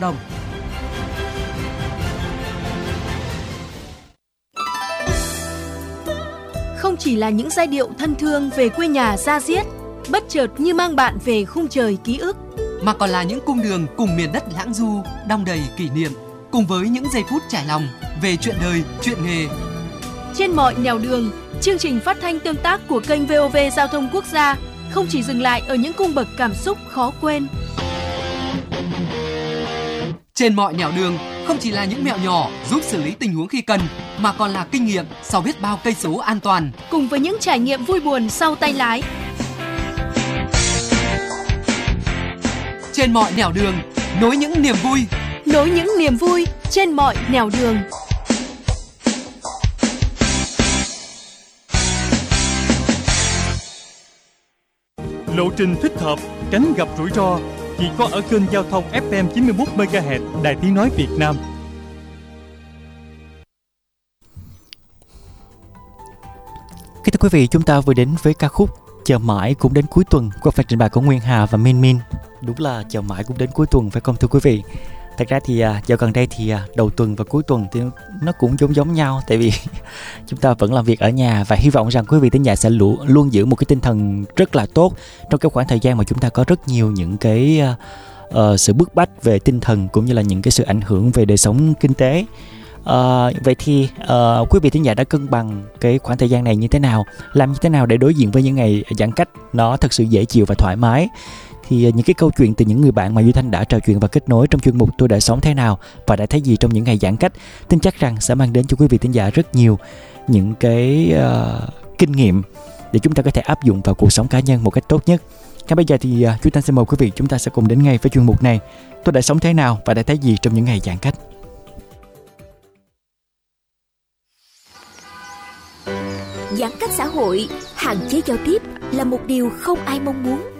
đồng. Không chỉ là những giai điệu thân thương về quê nhà ra diết, bất chợt như mang bạn về khung trời ký ức, mà còn là những cung đường cùng miền đất lãng du, đong đầy kỷ niệm, cùng với những giây phút trải lòng về chuyện đời, chuyện nghề. Trên mọi nẻo đường, chương trình phát thanh tương tác của kênh VOV Giao thông Quốc gia không chỉ dừng lại ở những cung bậc cảm xúc khó quên. Trên mọi nẻo đường không chỉ là những mẹo nhỏ giúp xử lý tình huống khi cần mà còn là kinh nghiệm sau biết bao cây số an toàn cùng với những trải nghiệm vui buồn sau tay lái. Trên mọi nẻo đường nối những niềm vui, nối những niềm vui trên mọi nẻo đường. Lộ trình thích hợp, tránh gặp rủi ro chỉ có ở kênh giao thông FM 91 MHz Đài Tiếng nói Việt Nam. Kính thưa quý vị, chúng ta vừa đến với ca khúc Chờ mãi cũng đến cuối tuần qua phần trình bày của Nguyên Hà và Min Min. Đúng là chờ mãi cũng đến cuối tuần phải không thưa quý vị? Thật ra thì à, dạo gần đây thì à, đầu tuần và cuối tuần thì nó cũng giống giống nhau tại vì chúng ta vẫn làm việc ở nhà và hy vọng rằng quý vị thính giả sẽ luôn luôn giữ một cái tinh thần rất là tốt trong cái khoảng thời gian mà chúng ta có rất nhiều những cái uh, sự bức bách về tinh thần cũng như là những cái sự ảnh hưởng về đời sống kinh tế. Uh, vậy thì uh, quý vị thính giả đã cân bằng cái khoảng thời gian này như thế nào làm như thế nào để đối diện với những ngày giãn cách nó thật sự dễ chịu và thoải mái? Thì à, những cái câu chuyện từ những người bạn mà Duy Thanh đã trò chuyện và kết nối trong chuyên mục tôi đã sống thế nào và đã thấy gì trong những ngày giãn cách tin chắc rằng sẽ mang đến cho quý vị thính giả rất nhiều những cái uh, kinh nghiệm để chúng ta có thể áp dụng vào cuộc sống cá nhân một cách tốt nhất. Ngay bây giờ thì uh, Duy Thanh xin mời quý vị chúng ta sẽ cùng đến ngay với chuyên mục này tôi đã sống thế nào và đã thấy gì trong những ngày giãn cách. Giãn cách xã hội hạn chế giao tiếp là một điều không ai mong muốn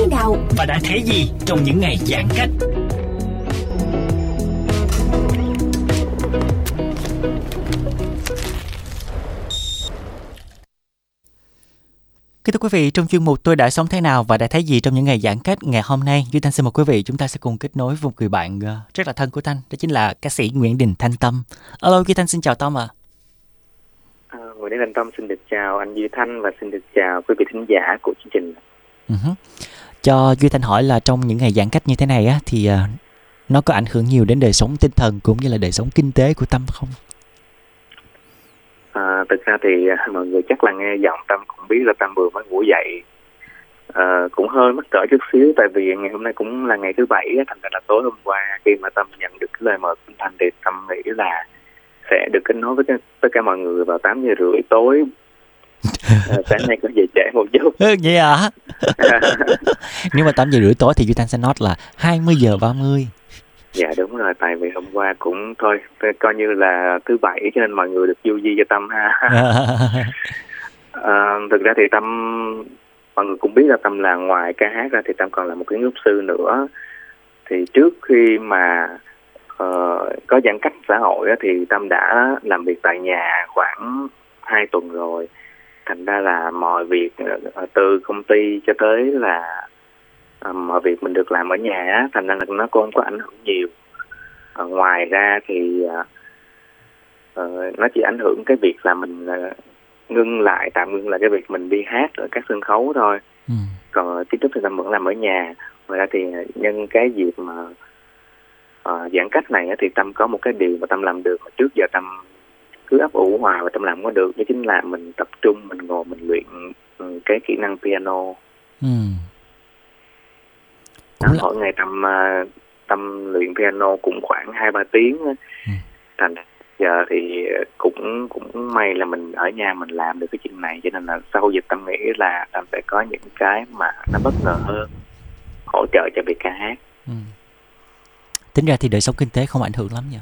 Thế nào và đã thấy gì trong những ngày giãn cách. Kính thưa quý vị, trong chuyên mục tôi đã sống thế nào và đã thấy gì trong những ngày giãn cách ngày hôm nay, Duy Thanh xin mời quý vị chúng ta sẽ cùng kết nối với một người bạn ờ, rất là thân của Thanh, đó chính là ca sĩ Nguyễn Đình Thanh Tâm. Alo, Duy Thanh xin chào Tâm ạ. À. À, Nguyễn Đình Thanh Tâm xin được chào anh Duy Thanh và xin được chào quý vị thính giả của chương trình. Uh-huh. Cho Duy Thanh hỏi là trong những ngày giãn cách như thế này á thì ờ, nó có ảnh hưởng nhiều đến đời sống tinh thần cũng như là đời sống kinh tế của Tâm không? À, thực ra thì à, mọi người chắc là nghe giọng Tâm cũng biết là Tâm vừa mới ngủ dậy à, cũng hơi mất cỡ chút xíu tại vì ngày hôm nay cũng là ngày thứ bảy thành ra là tối hôm qua khi mà Tâm nhận được cái lời mời của Thành thì Tâm nghĩ là sẽ được kết nối với tất cả mọi người vào 8 giờ rưỡi tối à, sáng nay có về trễ một chút. Ừ, vậy à? Nếu mà 8 giờ rưỡi tối thì Duy Thanh sẽ nói là 20 giờ 30 dạ đúng rồi tại vì hôm qua cũng thôi coi như là thứ bảy cho nên mọi người được du di cho tâm ha. À, thực ra thì tâm mọi người cũng biết là tâm là ngoài ca hát ra thì tâm còn là một cái ngốc sư nữa. Thì trước khi mà uh, có giãn cách xã hội thì tâm đã làm việc tại nhà khoảng hai tuần rồi thành ra là mọi việc ờ, từ công ty cho tới là ờ, mọi việc mình được làm ở nhà thành ra là nó cũng không có ảnh hưởng nhiều. À, ngoài ra thì nó chỉ ảnh hưởng cái việc là mình ngưng lại tạm ngưng lại cái việc mình đi hát ở các sân khấu thôi. Ừ. còn kiến trúc thì tâm vẫn làm ở nhà. Ngoài ra thì nhân cái dịp mà uh, giãn cách này thì tâm có một cái điều mà tâm làm được mà trước giờ tâm cứ ấp ủ hoài và tâm làm có được đó chính là mình tập trung mình ngồi mình luyện ừ, cái kỹ năng piano ừ. Cũng mỗi ngày tâm uh, tâm luyện piano cũng khoảng hai ba tiếng ừ. thành giờ thì cũng cũng may là mình ở nhà mình làm được cái chuyện này cho nên là sau dịch tâm nghĩ là tâm sẽ có những cái mà nó bất ngờ hơn hỗ trợ cho việc ca hát ừ. tính ra thì đời sống kinh tế không ảnh hưởng lắm nha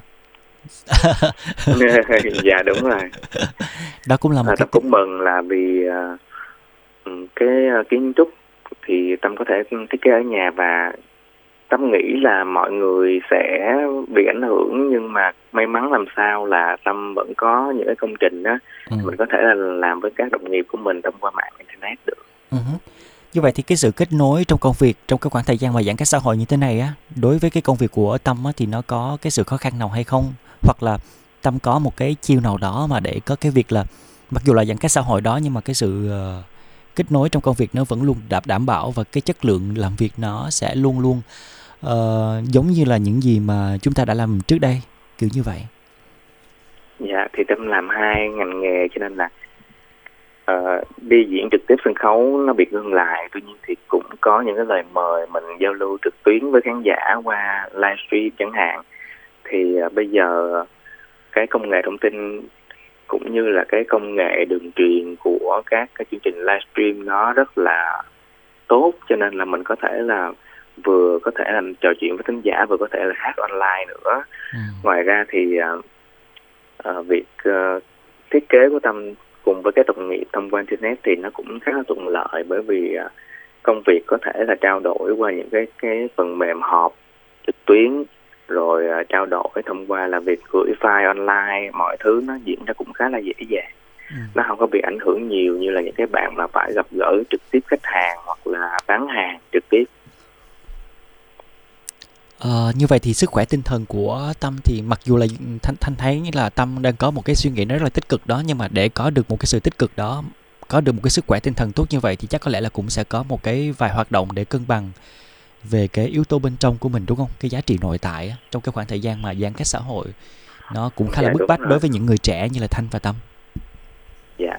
dạ đúng rồi đó cũng là một à, cái cũng mừng là vì uh, cái uh, kiến trúc thì tâm có thể thiết kế ở nhà và tâm nghĩ là mọi người sẽ bị ảnh hưởng nhưng mà may mắn làm sao là tâm vẫn có những cái công trình đó ừ. mình có thể là làm với các đồng nghiệp của mình thông qua mạng internet được uh-huh. như vậy thì cái sự kết nối trong công việc trong cái khoảng thời gian mà giãn cách xã hội như thế này á đối với cái công việc của tâm á, thì nó có cái sự khó khăn nào hay không hoặc là tâm có một cái chiêu nào đó mà để có cái việc là mặc dù là giãn cách xã hội đó nhưng mà cái sự uh, kết nối trong công việc nó vẫn luôn đảm đảm bảo và cái chất lượng làm việc nó sẽ luôn luôn uh, giống như là những gì mà chúng ta đã làm trước đây kiểu như vậy. Dạ thì tâm làm hai ngành nghề cho nên là uh, đi diễn trực tiếp sân khấu nó bị ngưng lại. Tuy nhiên thì cũng có những cái lời mời mình giao lưu trực tuyến với khán giả qua livestream chẳng hạn thì uh, bây giờ cái công nghệ thông tin cũng như là cái công nghệ đường truyền của các cái chương trình livestream nó rất là tốt cho nên là mình có thể là vừa có thể là trò chuyện với thính giả vừa có thể là hát online nữa ừ. ngoài ra thì uh, việc uh, thiết kế của tâm cùng với cái đồng nghiệp thông qua internet thì nó cũng khá là thuận lợi bởi vì uh, công việc có thể là trao đổi qua những cái cái phần mềm họp trực tuyến rồi uh, trao đổi thông qua là việc gửi file online mọi thứ nó diễn ra cũng khá là dễ dàng. Ừ. nó không có bị ảnh hưởng nhiều như là những cái bạn mà phải gặp gỡ trực tiếp khách hàng hoặc là bán hàng trực tiếp. Ờ, như vậy thì sức khỏe tinh thần của Tâm thì mặc dù là Thanh Thanh thấy là Tâm đang có một cái suy nghĩ rất là tích cực đó nhưng mà để có được một cái sự tích cực đó, có được một cái sức khỏe tinh thần tốt như vậy thì chắc có lẽ là cũng sẽ có một cái vài hoạt động để cân bằng về cái yếu tố bên trong của mình đúng không? Cái giá trị nội tại trong cái khoảng thời gian mà giãn cách xã hội nó cũng khá là dạ, bức bách đối với những người trẻ như là Thanh và Tâm. Dạ.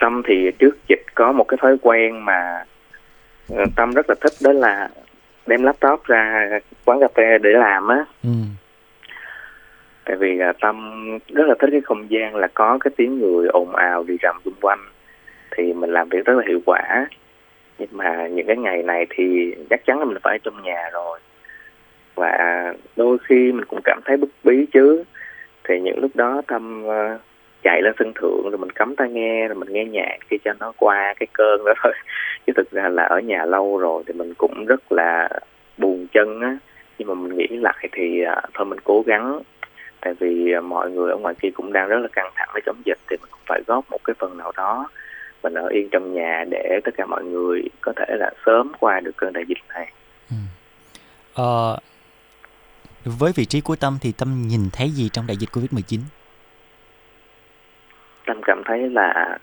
Tâm thì trước dịch có một cái thói quen mà ờ, Tâm rất là thích đó là đem laptop ra quán cà phê để làm á ừ. tại vì là tâm rất là thích cái không gian là có cái tiếng người ồn ào đi rầm xung quanh thì mình làm việc rất là hiệu quả nhưng mà những cái ngày này thì chắc chắn là mình phải ở trong nhà rồi. Và đôi khi mình cũng cảm thấy bức bí chứ. Thì những lúc đó tâm uh, ờ, chạy lên sân thượng rồi mình cắm tai nghe rồi mình nghe nhạc khi cho nó qua cái cơn đó thôi. Chứ thực ra là ở nhà lâu rồi thì mình cũng rất là buồn chân á. Nhưng mà mình nghĩ lại thì ờ, thôi mình cố gắng. Tại vì ờ, mọi người ở ngoài kia cũng đang rất là căng thẳng với chống dịch thì mình cũng phải góp một cái phần nào đó mình ở yên trong nhà để tất cả mọi người có thể là sớm qua được cơn đại dịch này. Ừ. Ờ, với vị trí của Tâm thì Tâm nhìn thấy gì trong đại dịch Covid-19? Tâm cảm thấy là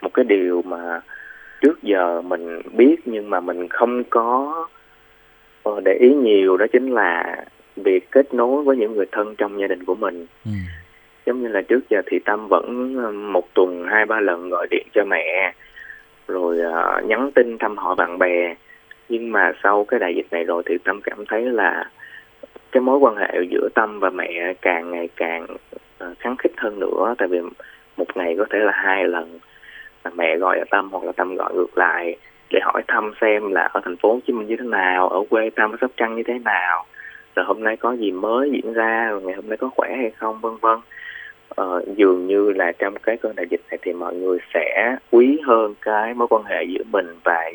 một cái điều mà trước giờ mình biết nhưng mà mình không có ờ, để ý nhiều đó chính là việc kết nối với những người thân trong gia đình của mình ừ giống như là trước giờ thì tâm vẫn ờ, một tuần hai ba lần gọi điện cho mẹ rồi uh, nhắn tin thăm hỏi bạn bè. Nhưng mà sau cái đại dịch này rồi thì tâm cảm thấy là cái mối quan hệ giữa tâm và mẹ càng ngày càng uh, kháng khích hơn nữa. Tại vì một ngày có thể là hai lần là mẹ gọi ở tâm hoặc là tâm gọi ngược lại để hỏi thăm xem là ở thành phố Hồ Chí Minh như thế nào, ở quê Tâm ở Sóc Trăng như thế nào, rồi hôm nay có gì mới diễn ra, rồi ngày hôm nay có khỏe hay không, vân vân. Ờ, dường như là trong cái cơn đại dịch này thì mọi người sẽ quý hơn cái mối quan hệ giữa mình và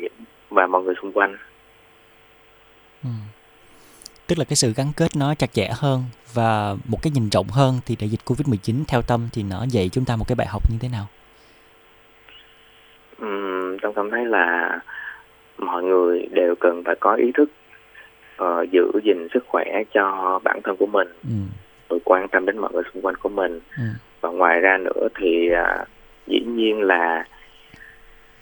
và mọi người xung quanh. Ừ. Tức là cái sự gắn kết nó chặt chẽ hơn và một cái nhìn rộng hơn thì đại dịch Covid-19 theo tâm thì nó dạy chúng ta một cái bài học như thế nào? um, tôi cảm thấy là mọi người đều cần phải có ý thức uh, giữ gìn sức khỏe cho bản thân của mình ừ. rồi quan tâm đến mọi người xung quanh của mình ừ. và ngoài ra nữa thì uh, dĩ nhiên là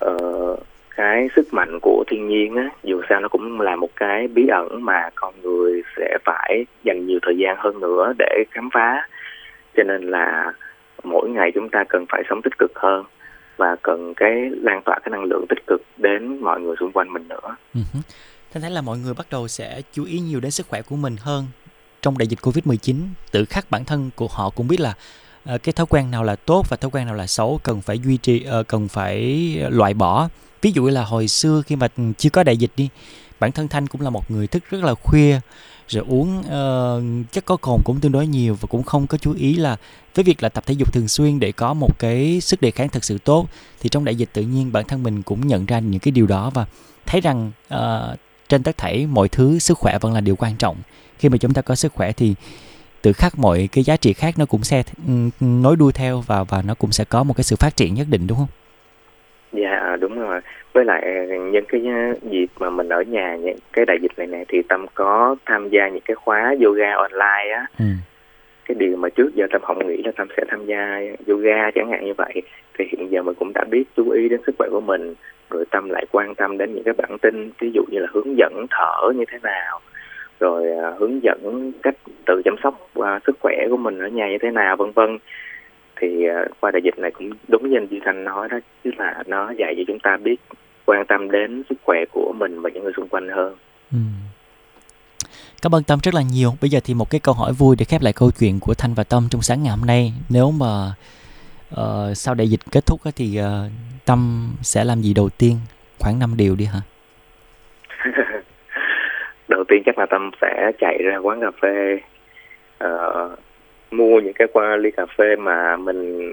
uh, cái sức mạnh của thiên nhiên á dù sao nó cũng là một cái bí ẩn mà con người sẽ phải dành nhiều thời gian hơn nữa để khám phá cho nên là mỗi ngày chúng ta cần phải sống tích cực hơn và cần cái lan tỏa cái năng lượng tích cực đến mọi người xung quanh mình nữa. Thế thấy là mọi người bắt đầu sẽ chú ý nhiều đến sức khỏe của mình hơn trong đại dịch Covid-19, tự khắc bản thân của họ cũng biết là uh, cái thói quen nào là tốt và thói quen nào là xấu cần phải duy trì uh, cần phải loại bỏ. Ví dụ là hồi xưa khi mà chưa có đại dịch đi, bản thân Thanh cũng là một người thức rất là khuya rồi uống uh, chất có cồn cũng tương đối nhiều và cũng không có chú ý là với việc là tập thể dục thường xuyên để có một cái sức đề kháng thật sự tốt thì trong đại dịch tự nhiên bản thân mình cũng nhận ra những cái điều đó và thấy rằng uh, trên tất thảy mọi thứ sức khỏe vẫn là điều quan trọng khi mà chúng ta có sức khỏe thì tự khắc mọi cái giá trị khác nó cũng sẽ nối đuôi theo và và nó cũng sẽ có một cái sự phát triển nhất định đúng không? Dạ đúng rồi. Với lại nhân cái dịp mà mình ở nhà những cái đại dịch này này thì Tâm có tham gia những cái khóa yoga online á. Ừ. Cái điều mà trước giờ Tâm không nghĩ là Tâm sẽ tham gia yoga chẳng hạn như vậy thì hiện giờ mình cũng đã biết chú ý đến sức khỏe của mình rồi Tâm lại quan tâm đến những cái bản tin ví dụ như là hướng dẫn thở như thế nào rồi à, hướng dẫn cách tự chăm sóc uh, sức khỏe của mình ở nhà như thế nào vân vân thì à, qua đại dịch này cũng đúng như anh Duy Thanh nói đó chứ là nó dạy cho chúng ta biết quan tâm đến sức khỏe của mình và những người xung quanh hơn. Ừ. Cảm ơn Tâm rất là nhiều. Bây giờ thì một cái câu hỏi vui để khép lại câu chuyện của Thanh và Tâm trong sáng ngày hôm nay. Nếu mà uh, sau đại dịch kết thúc thì uh, Tâm sẽ làm gì đầu tiên? Khoảng 5 điều đi hả? đầu tiên chắc là Tâm sẽ chạy ra quán cà phê uh, mua những cái qua ly cà phê mà mình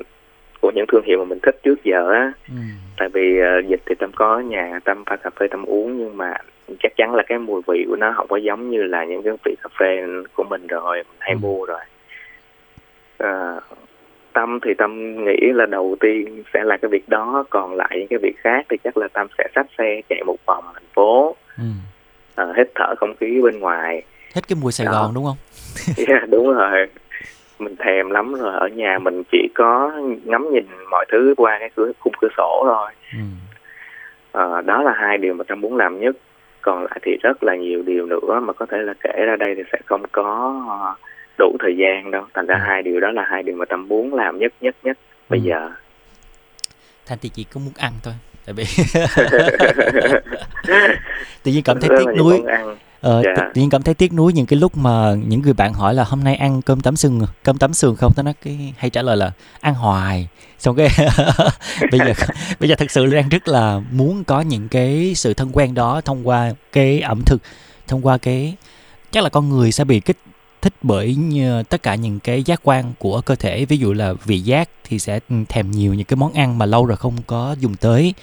của những thương hiệu mà mình thích trước giờ á ừ. tại vì uh, dịch thì tâm có nhà tâm pha cà phê tâm uống nhưng mà chắc chắn là cái mùi vị của nó không có giống như là những cái vị cà phê của mình rồi mình hay ừ. mua rồi uh, tâm thì tâm nghĩ là đầu tiên sẽ là cái việc đó còn lại những cái việc khác thì chắc là tâm sẽ xách xe chạy một vòng thành phố ừ. uh, hít thở không khí bên ngoài hết cái mùi sài đó. gòn đúng không yeah, đúng rồi mình thèm lắm rồi ở nhà mình chỉ có ngắm nhìn mọi thứ qua cái cửa khung cửa sổ thôi ừ. à, đó là hai điều mà tâm muốn làm nhất còn lại thì rất là nhiều điều nữa mà có thể là kể ra đây thì sẽ không có đủ thời gian đâu thành ra ừ. hai điều đó là hai điều mà tâm muốn làm nhất nhất nhất bây ừ. giờ thanh thì chỉ có muốn ăn thôi tại vì tự nhiên cảm thấy tiếc nuối Ờ, yeah. Dạ. tự nhiên cảm thấy tiếc nuối những cái lúc mà những người bạn hỏi là hôm nay ăn cơm tấm sườn cơm tấm sườn không tao nói cái hay trả lời là ăn hoài xong cái bây giờ bây giờ thật sự đang rất là muốn có những cái sự thân quen đó thông qua cái ẩm thực thông qua cái chắc là con người sẽ bị kích thích bởi tất cả những cái giác quan của cơ thể ví dụ là vị giác thì sẽ thèm nhiều những cái món ăn mà lâu rồi không có dùng tới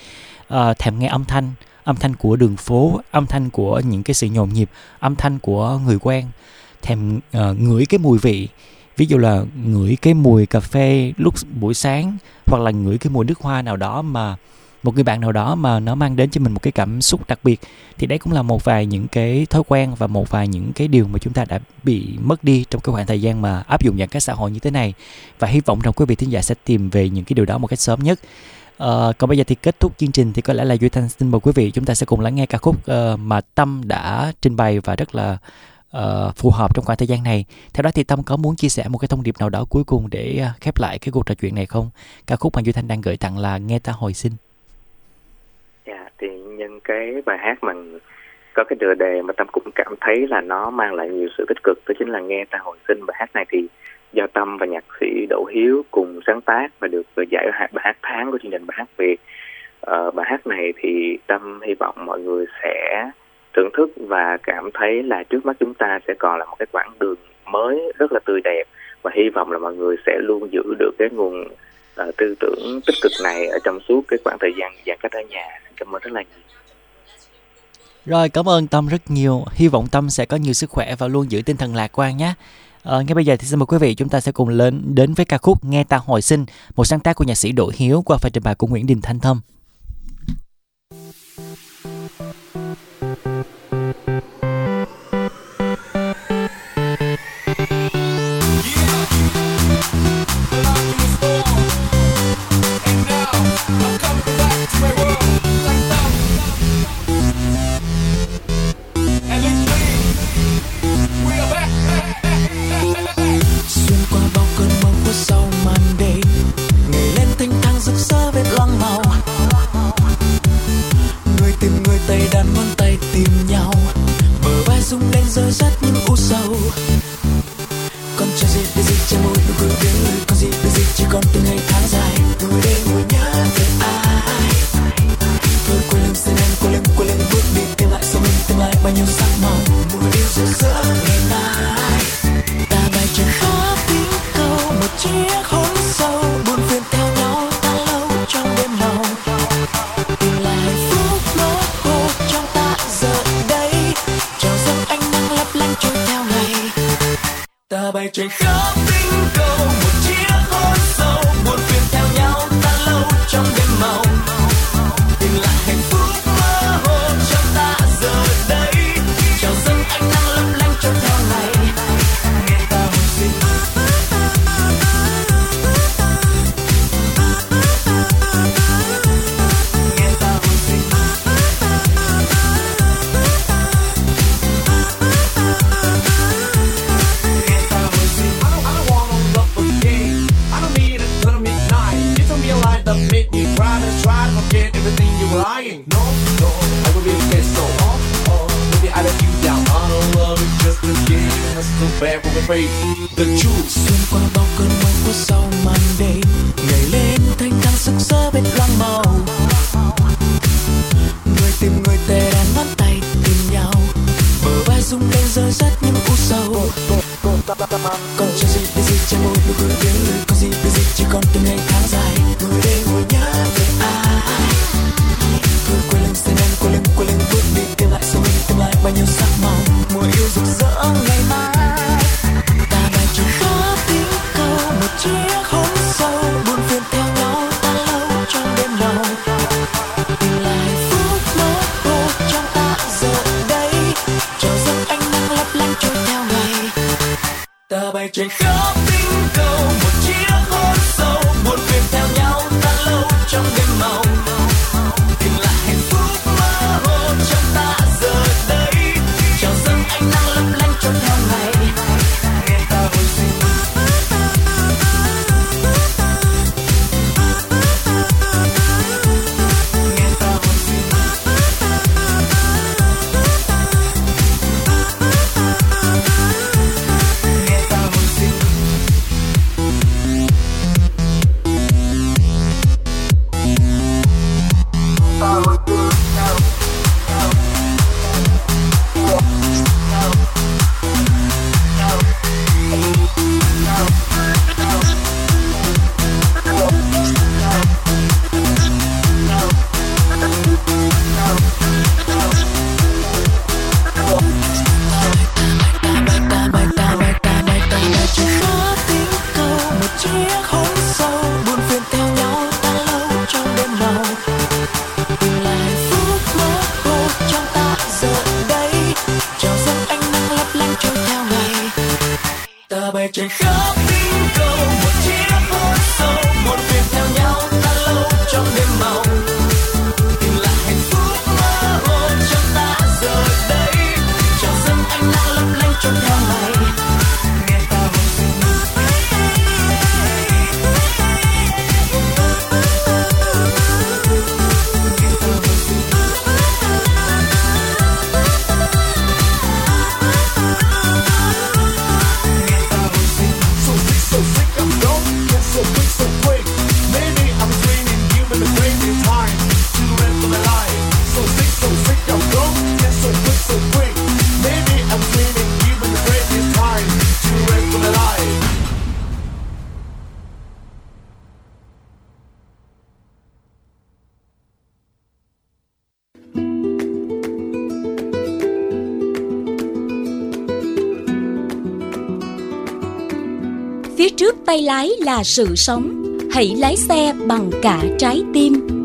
uh, thèm nghe âm thanh âm thanh của đường phố âm thanh của những cái sự nhộn nhịp âm thanh của người quen thèm uh, ngửi cái mùi vị. Ví dụ là ngửi cái mùi cà phê lúc buổi sáng hoặc là ngửi cái mùi nước hoa nào đó mà một người bạn nào đó mà nó mang đến cho mình một cái cảm xúc đặc biệt thì đấy cũng là một vài những cái thói quen và một vài những cái điều mà chúng ta đã bị mất đi trong cái khoảng thời gian mà áp dụng giãn cách xã hội như thế này. Và hy vọng rằng quý vị thính giả sẽ tìm về những cái điều đó một cách sớm nhất. Uh, còn bây giờ thì kết thúc chương trình thì có lẽ là Duy Thanh xin mời quý vị chúng ta sẽ cùng lắng nghe ca khúc uh, mà Tâm đã trình bày và rất là uh, phù hợp trong khoảng thời gian này. Theo đó thì Tâm có muốn chia sẻ một cái thông điệp nào đó cuối cùng để uh, khép lại cái cuộc trò chuyện này không? Ca khúc mà Duy Thanh đang gửi tặng là Nghe ta hồi sinh. Dạ, thì nhân cái bài hát mà có cái tựa đề mà Tâm cũng cảm thấy là nó mang lại nhiều sự tích cực đó chính là Nghe ta hồi sinh. Bài hát này thì Gia Tâm và nhạc sĩ Đỗ Hiếu cùng sáng tác và được giải bài hát tháng của chương trình bài hát Việt. Uh, bài hát này thì Tâm hy vọng mọi người sẽ thưởng thức và cảm thấy là trước mắt chúng ta sẽ còn là một cái quãng đường mới rất là tươi đẹp và hy vọng là mọi người sẽ luôn giữ được cái nguồn uh, tư tưởng tích cực này ở trong suốt cái khoảng thời gian giãn cách ở nhà. Cảm ơn rất là nhiều. Rồi, cảm ơn Tâm rất nhiều. Hy vọng Tâm sẽ có nhiều sức khỏe và luôn giữ tinh thần lạc quan nhé. À, ngay bây giờ thì xin mời quý vị chúng ta sẽ cùng lên đến với ca khúc Nghe ta hồi sinh, một sáng tác của nhạc sĩ Đỗ Hiếu qua phần trình bày của Nguyễn Đình Thanh Thâm. Conscious, busy, move, move, move, busy, continue. ta bay trên khắp tinh cầu, một chiếc hôn sâu buồn phiền theo nhau tan lâu trong đêm màu ta bay trên khắp tinh cầu, một chiếc hôn sâu một việc theo nhau ta lâu trong đêm màu tìm lại hạnh phúc mơ hồ, cho ta rời đây. Chào dâng anh đang lấp lánh trong nhau tay lái là sự sống. Hãy lái xe bằng cả trái tim.